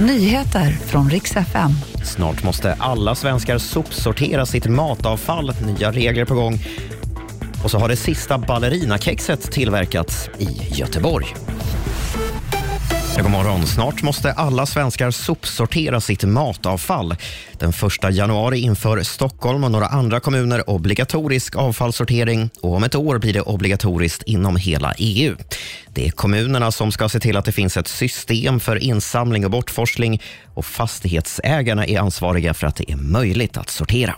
Nyheter från riks FM. Snart måste alla svenskar sopsortera sitt matavfall. Nya regler på gång. Och så har det sista ballerinakexet tillverkats i Göteborg. God morgon. Snart måste alla svenskar sopsortera sitt matavfall. Den 1 januari inför Stockholm och några andra kommuner obligatorisk avfallssortering och om ett år blir det obligatoriskt inom hela EU. Det är kommunerna som ska se till att det finns ett system för insamling och bortforsling och fastighetsägarna är ansvariga för att det är möjligt att sortera.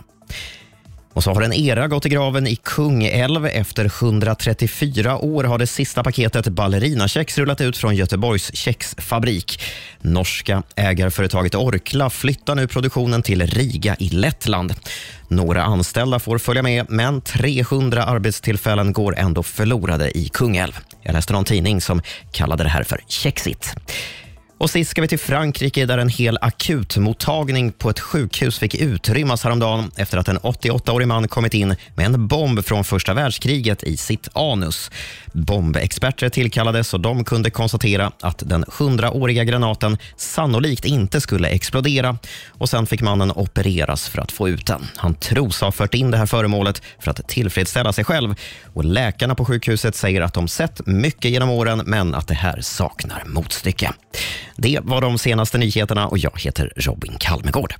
Och så har en era gått i graven i Kungälv. Efter 134 år har det sista paketet ballerinakex rullat ut från Göteborgs kexfabrik. Norska ägarföretaget Orkla flyttar nu produktionen till Riga i Lettland. Några anställda får följa med, men 300 arbetstillfällen går ändå förlorade i Kungälv. Jag läste någon tidning som kallade det här för kexigt. Och sist ska vi till Frankrike där en hel akutmottagning på ett sjukhus fick utrymmas häromdagen efter att en 88-årig man kommit in med en bomb från första världskriget i sitt anus. Bombexperter tillkallades och de kunde konstatera att den 100-åriga granaten sannolikt inte skulle explodera och sen fick mannen opereras för att få ut den. Han tros ha fört in det här föremålet för att tillfredsställa sig själv och läkarna på sjukhuset säger att de sett mycket genom åren men att det här saknar motstycke. Det var de senaste nyheterna och jag heter Robin Kalmegård.